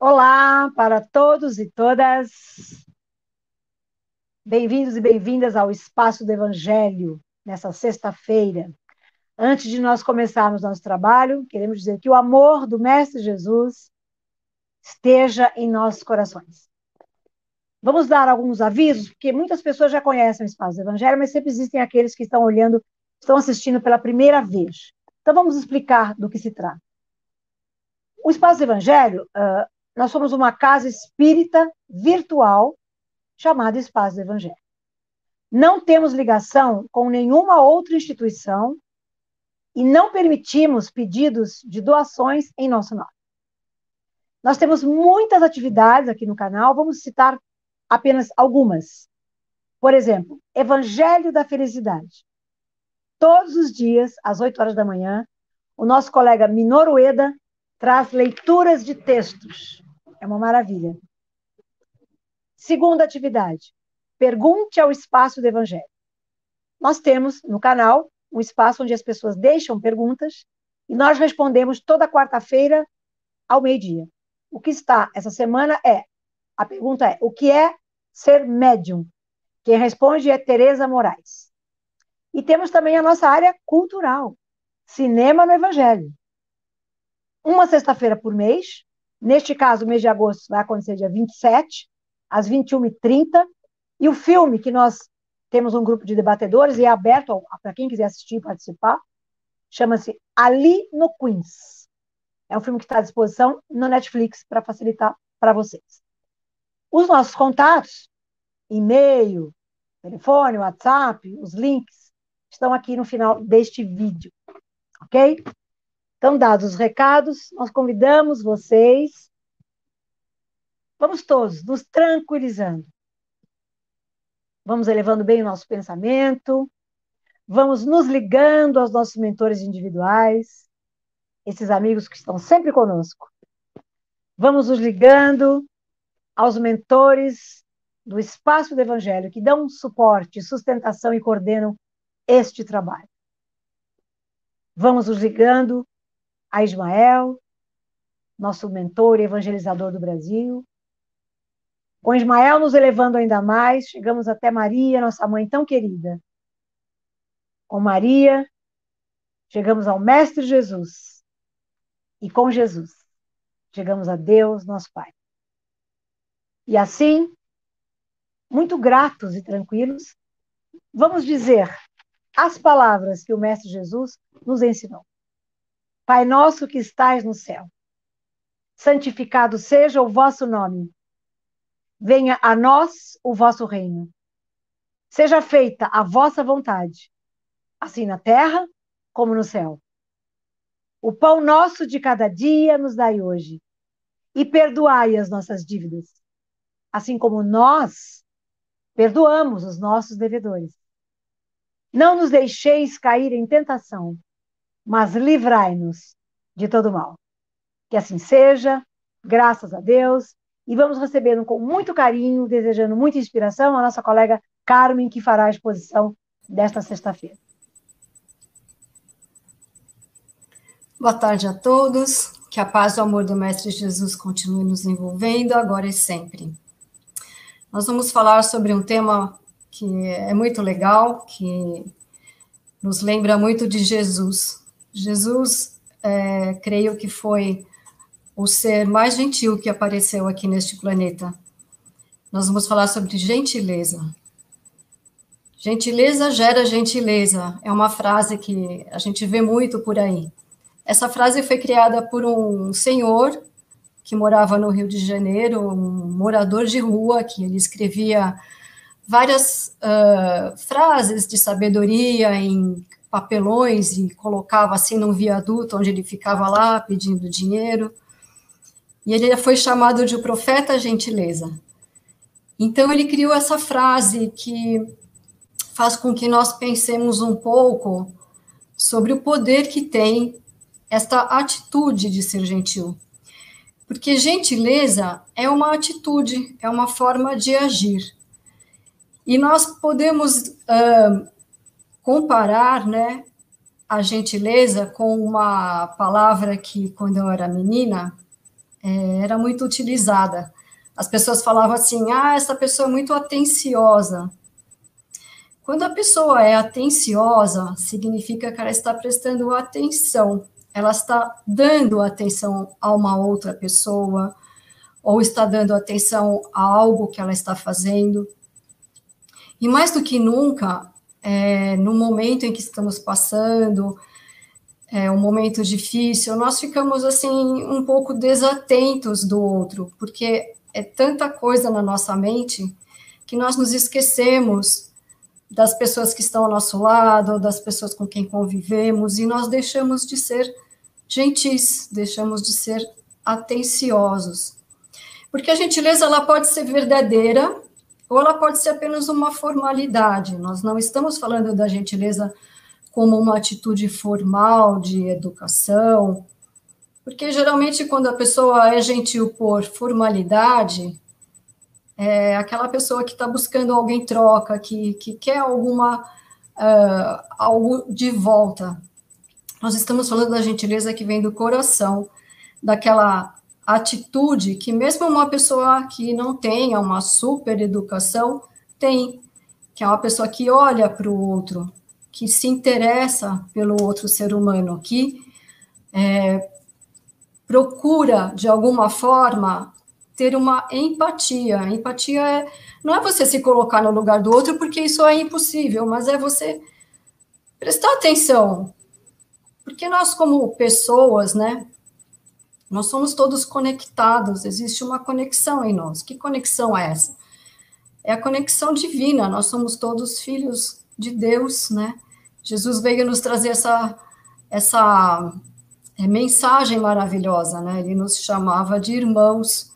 Olá para todos e todas. Bem-vindos e bem-vindas ao Espaço do Evangelho, nessa sexta-feira. Antes de nós começarmos nosso trabalho, queremos dizer que o amor do Mestre Jesus esteja em nossos corações. Vamos dar alguns avisos, porque muitas pessoas já conhecem o Espaço do Evangelho, mas sempre existem aqueles que estão olhando, estão assistindo pela primeira vez. Então vamos explicar do que se trata. O Espaço do Evangelho nós somos uma casa espírita virtual chamada Espaço do Evangelho. Não temos ligação com nenhuma outra instituição e não permitimos pedidos de doações em nosso nome. Nós temos muitas atividades aqui no canal, vamos citar apenas algumas. Por exemplo, Evangelho da Felicidade. Todos os dias, às 8 horas da manhã, o nosso colega Minoru Eda traz leituras de textos é uma maravilha. Segunda atividade: pergunte ao espaço do Evangelho. Nós temos no canal um espaço onde as pessoas deixam perguntas e nós respondemos toda quarta-feira ao meio-dia. O que está essa semana é: a pergunta é, o que é ser médium? Quem responde é Tereza Moraes. E temos também a nossa área cultural, cinema no Evangelho. Uma sexta-feira por mês, Neste caso, o mês de agosto vai acontecer dia 27, às 21h30. E o filme que nós temos um grupo de debatedores e é aberto para quem quiser assistir e participar, chama-se Ali no Queens. É um filme que está à disposição no Netflix para facilitar para vocês. Os nossos contatos, e-mail, telefone, WhatsApp, os links, estão aqui no final deste vídeo, ok? Então, dados os recados, nós convidamos vocês. Vamos todos nos tranquilizando. Vamos elevando bem o nosso pensamento. Vamos nos ligando aos nossos mentores individuais, esses amigos que estão sempre conosco. Vamos nos ligando aos mentores do espaço do Evangelho, que dão suporte, sustentação e coordenam este trabalho. Vamos nos ligando a Ismael, nosso mentor e evangelizador do Brasil. Com Ismael nos elevando ainda mais, chegamos até Maria, nossa mãe tão querida. Com Maria, chegamos ao Mestre Jesus. E com Jesus, chegamos a Deus, nosso Pai. E assim, muito gratos e tranquilos, vamos dizer as palavras que o Mestre Jesus nos ensinou. Pai nosso que estais no céu, santificado seja o vosso nome. Venha a nós o vosso reino. Seja feita a vossa vontade, assim na terra como no céu. O pão nosso de cada dia nos dai hoje, e perdoai as nossas dívidas, assim como nós perdoamos os nossos devedores. Não nos deixeis cair em tentação, mas livrai-nos de todo mal. Que assim seja, graças a Deus, e vamos recebendo com muito carinho, desejando muita inspiração, a nossa colega Carmen, que fará a exposição desta sexta-feira. Boa tarde a todos, que a paz e o amor do Mestre Jesus continue nos envolvendo agora e sempre. Nós vamos falar sobre um tema que é muito legal, que nos lembra muito de Jesus, Jesus, é, creio que foi o ser mais gentil que apareceu aqui neste planeta. Nós vamos falar sobre gentileza. Gentileza gera gentileza, é uma frase que a gente vê muito por aí. Essa frase foi criada por um senhor que morava no Rio de Janeiro, um morador de rua, que ele escrevia várias uh, frases de sabedoria em papelões e colocava assim num viaduto onde ele ficava lá pedindo dinheiro. E ele foi chamado de o profeta gentileza. Então ele criou essa frase que faz com que nós pensemos um pouco sobre o poder que tem esta atitude de ser gentil. Porque gentileza é uma atitude, é uma forma de agir. E nós podemos uh, comparar, né, a gentileza com uma palavra que, quando eu era menina, é, era muito utilizada. As pessoas falavam assim: ah, essa pessoa é muito atenciosa. Quando a pessoa é atenciosa, significa que ela está prestando atenção, ela está dando atenção a uma outra pessoa, ou está dando atenção a algo que ela está fazendo. E mais do que nunca, é, no momento em que estamos passando, é um momento difícil, nós ficamos assim um pouco desatentos do outro, porque é tanta coisa na nossa mente que nós nos esquecemos das pessoas que estão ao nosso lado, das pessoas com quem convivemos, e nós deixamos de ser gentis, deixamos de ser atenciosos. Porque a gentileza ela pode ser verdadeira ou ela pode ser apenas uma formalidade. Nós não estamos falando da gentileza como uma atitude formal de educação, porque geralmente quando a pessoa é gentil por formalidade, é aquela pessoa que está buscando alguém troca, que, que quer alguma uh, algo de volta. Nós estamos falando da gentileza que vem do coração, daquela atitude que mesmo uma pessoa que não tenha uma super educação tem, que é uma pessoa que olha para o outro, que se interessa pelo outro ser humano, que é, procura, de alguma forma, ter uma empatia. Empatia é, não é você se colocar no lugar do outro, porque isso é impossível, mas é você prestar atenção. Porque nós, como pessoas, né, nós somos todos conectados, existe uma conexão em nós. Que conexão é essa? É a conexão divina, nós somos todos filhos de Deus, né? Jesus veio nos trazer essa, essa é, mensagem maravilhosa, né? Ele nos chamava de irmãos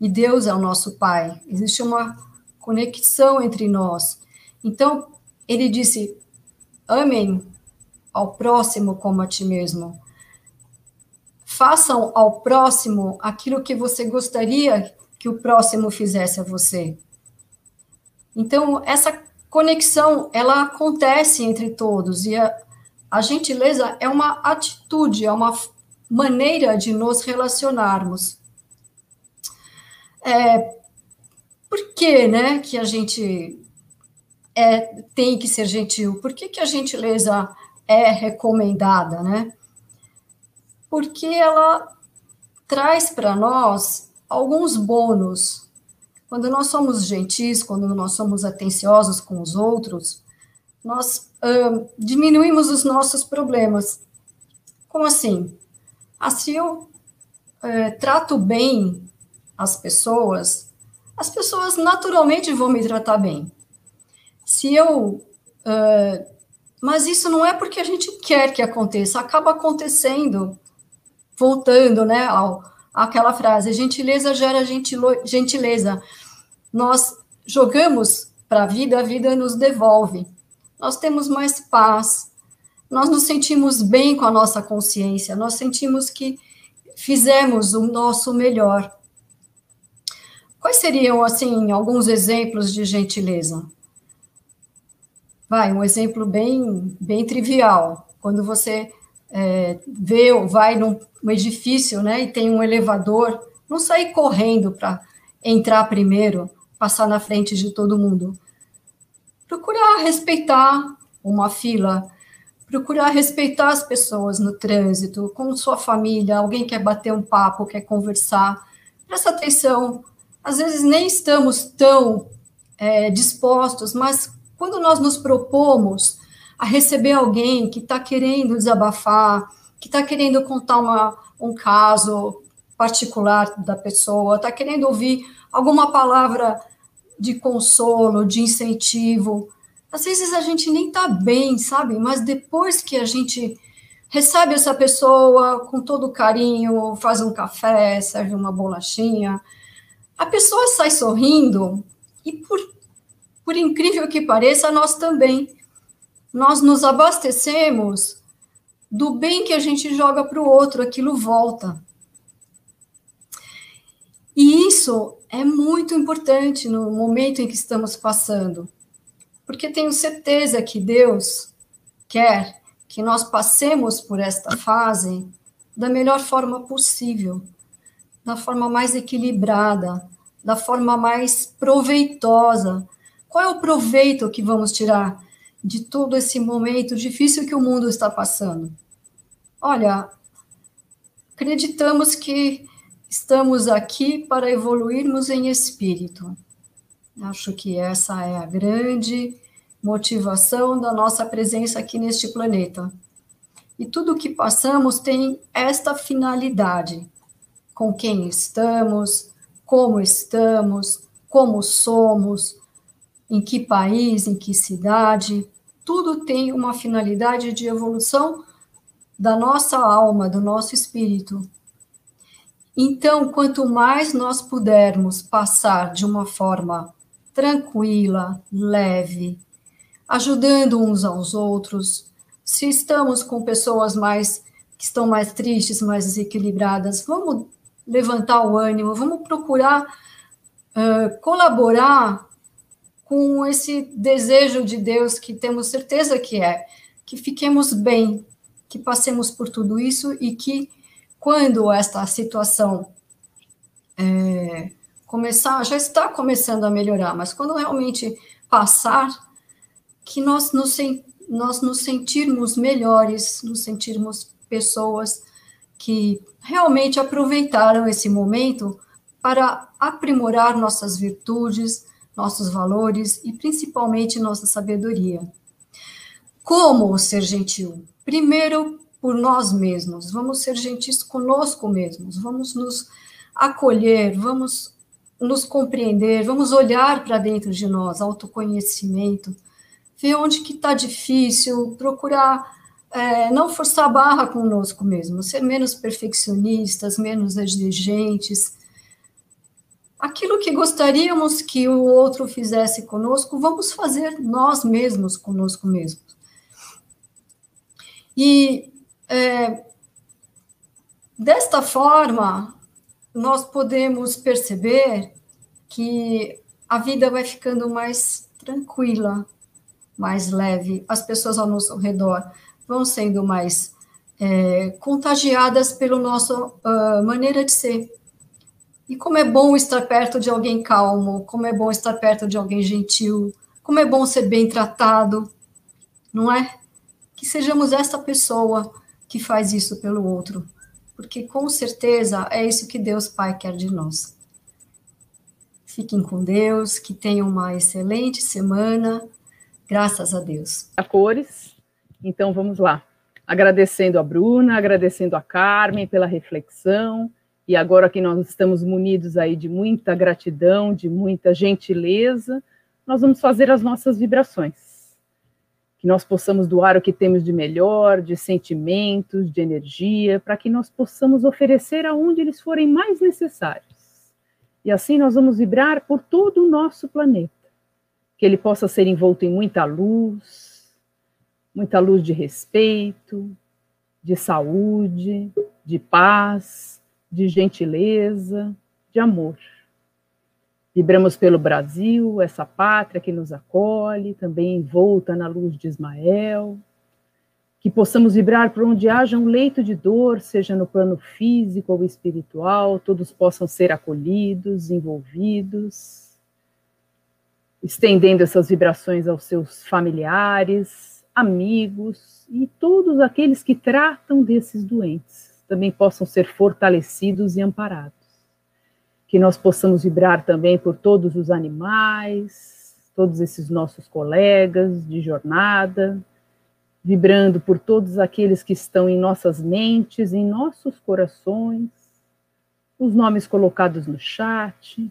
e Deus é o nosso Pai. Existe uma conexão entre nós. Então, ele disse: amem ao próximo como a ti mesmo. Façam ao próximo aquilo que você gostaria que o próximo fizesse a você. Então, essa conexão, ela acontece entre todos e a, a gentileza é uma atitude, é uma maneira de nos relacionarmos. É, por que, né, que a gente é, tem que ser gentil? Por que, que a gentileza é recomendada, né? Porque ela traz para nós alguns bônus. Quando nós somos gentis, quando nós somos atenciosos com os outros, nós diminuímos os nossos problemas. Como assim? Ah, se eu uh, trato bem as pessoas, as pessoas naturalmente vão me tratar bem. Se eu. Uh, mas isso não é porque a gente quer que aconteça, acaba acontecendo. Voltando, né, ao, àquela frase: gentileza gera gentilo, gentileza. Nós jogamos para a vida, a vida nos devolve nós temos mais paz, nós nos sentimos bem com a nossa consciência, nós sentimos que fizemos o nosso melhor. Quais seriam, assim, alguns exemplos de gentileza? Vai, um exemplo bem, bem trivial. Quando você é, vê, vai num um edifício, né, e tem um elevador, não sair correndo para entrar primeiro, passar na frente de todo mundo procurar respeitar uma fila, procurar respeitar as pessoas no trânsito, com sua família, alguém quer bater um papo, quer conversar, presta atenção. Às vezes nem estamos tão é, dispostos, mas quando nós nos propomos a receber alguém que está querendo desabafar, que está querendo contar uma, um caso particular da pessoa, está querendo ouvir alguma palavra de consolo, de incentivo. Às vezes a gente nem tá bem, sabe? Mas depois que a gente recebe essa pessoa com todo carinho, faz um café, serve uma bolachinha, a pessoa sai sorrindo e por, por incrível que pareça, nós também. Nós nos abastecemos do bem que a gente joga para o outro, aquilo volta. E isso é muito importante no momento em que estamos passando, porque tenho certeza que Deus quer que nós passemos por esta fase da melhor forma possível. da forma mais equilibrada, da forma mais proveitosa. Qual é o proveito que vamos tirar de todo esse momento difícil que o mundo está passando? Olha, acreditamos que estamos aqui para evoluirmos em espírito. Acho que essa é a grande motivação da nossa presença aqui neste planeta. E tudo o que passamos tem esta finalidade: com quem estamos, como estamos, como somos, em que país, em que cidade, tudo tem uma finalidade de evolução da nossa alma, do nosso espírito. Então, quanto mais nós pudermos passar de uma forma tranquila, leve, ajudando uns aos outros, se estamos com pessoas mais que estão mais tristes, mais desequilibradas, vamos levantar o ânimo, vamos procurar uh, colaborar com esse desejo de Deus que temos certeza que é, que fiquemos bem, que passemos por tudo isso e que quando esta situação é, começar, já está começando a melhorar, mas quando realmente passar, que nós nos, nós nos sentirmos melhores, nos sentirmos pessoas que realmente aproveitaram esse momento para aprimorar nossas virtudes, nossos valores e principalmente nossa sabedoria. Como ser gentil? Primeiro, por nós mesmos, vamos ser gentis conosco mesmos, vamos nos acolher, vamos nos compreender, vamos olhar para dentro de nós, autoconhecimento, ver onde que está difícil, procurar é, não forçar a barra conosco mesmo, ser menos perfeccionistas, menos exigentes, aquilo que gostaríamos que o outro fizesse conosco, vamos fazer nós mesmos conosco mesmos. E é, desta forma, nós podemos perceber que a vida vai ficando mais tranquila, mais leve, as pessoas ao nosso redor vão sendo mais é, contagiadas pela nossa uh, maneira de ser. E como é bom estar perto de alguém calmo, como é bom estar perto de alguém gentil, como é bom ser bem tratado, não é? Que sejamos essa pessoa que faz isso pelo outro, porque com certeza é isso que Deus Pai quer de nós. Fiquem com Deus, que tenham uma excelente semana, graças a Deus. A cores, então vamos lá. Agradecendo a Bruna, agradecendo a Carmen pela reflexão, e agora que nós estamos munidos aí de muita gratidão, de muita gentileza, nós vamos fazer as nossas vibrações. Que nós possamos doar o que temos de melhor, de sentimentos, de energia, para que nós possamos oferecer aonde eles forem mais necessários. E assim nós vamos vibrar por todo o nosso planeta. Que ele possa ser envolto em muita luz, muita luz de respeito, de saúde, de paz, de gentileza, de amor. Vibramos pelo Brasil, essa pátria que nos acolhe, também envolta na luz de Ismael. Que possamos vibrar por onde haja um leito de dor, seja no plano físico ou espiritual, todos possam ser acolhidos, envolvidos, estendendo essas vibrações aos seus familiares, amigos e todos aqueles que tratam desses doentes também possam ser fortalecidos e amparados. Que nós possamos vibrar também por todos os animais, todos esses nossos colegas de jornada, vibrando por todos aqueles que estão em nossas mentes, em nossos corações, os nomes colocados no chat,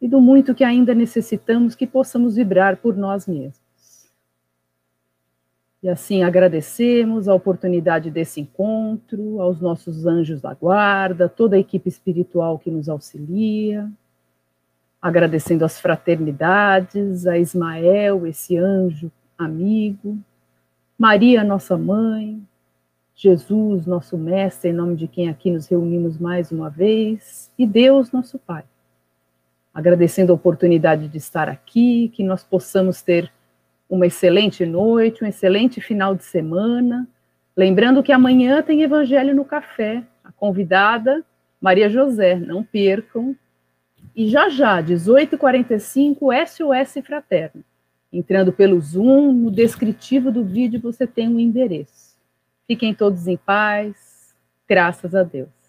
e do muito que ainda necessitamos que possamos vibrar por nós mesmos. E assim agradecemos a oportunidade desse encontro, aos nossos anjos da guarda, toda a equipe espiritual que nos auxilia, agradecendo as fraternidades, a Ismael, esse anjo amigo, Maria, nossa mãe, Jesus, nosso mestre, em nome de quem aqui nos reunimos mais uma vez, e Deus, nosso Pai. Agradecendo a oportunidade de estar aqui, que nós possamos ter uma excelente noite, um excelente final de semana. Lembrando que amanhã tem Evangelho no Café. A convidada Maria José, não percam. E já já, 18h45, SOS Fraterno. Entrando pelo Zoom, no descritivo do vídeo você tem um endereço. Fiquem todos em paz, graças a Deus.